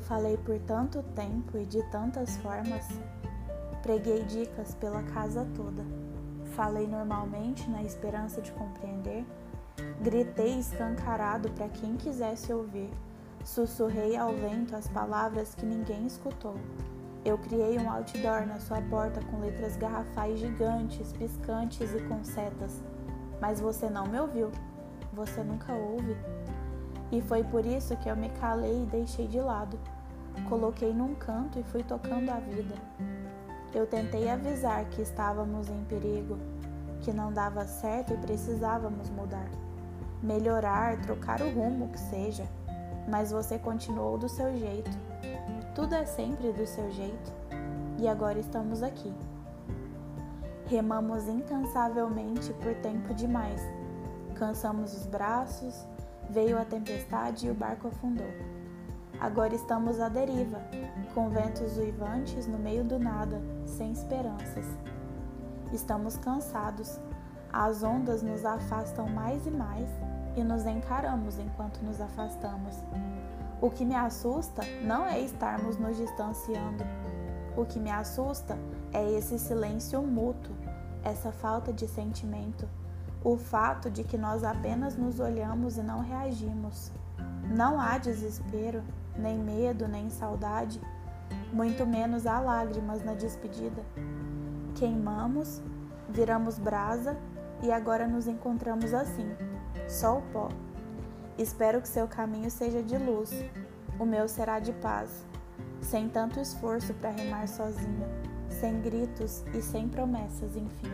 Eu falei por tanto tempo e de tantas formas. Preguei dicas pela casa toda. Falei normalmente na esperança de compreender. Gritei escancarado para quem quisesse ouvir. Sussurrei ao vento as palavras que ninguém escutou. Eu criei um outdoor na sua porta com letras garrafais gigantes, piscantes e com setas. Mas você não me ouviu. Você nunca ouve. E foi por isso que eu me calei e deixei de lado. Coloquei num canto e fui tocando a vida. Eu tentei avisar que estávamos em perigo, que não dava certo e precisávamos mudar. Melhorar, trocar o rumo, que seja. Mas você continuou do seu jeito. Tudo é sempre do seu jeito. E agora estamos aqui. Remamos incansavelmente por tempo demais. Cansamos os braços, veio a tempestade e o barco afundou. Agora estamos à deriva, com ventos uivantes no meio do nada, sem esperanças. Estamos cansados, as ondas nos afastam mais e mais e nos encaramos enquanto nos afastamos. O que me assusta não é estarmos nos distanciando. O que me assusta é esse silêncio mútuo, essa falta de sentimento, o fato de que nós apenas nos olhamos e não reagimos. Não há desespero, nem medo, nem saudade, muito menos há lágrimas na despedida. Queimamos, viramos brasa e agora nos encontramos assim, só o pó. Espero que seu caminho seja de luz, o meu será de paz, sem tanto esforço para remar sozinho, sem gritos e sem promessas, enfim.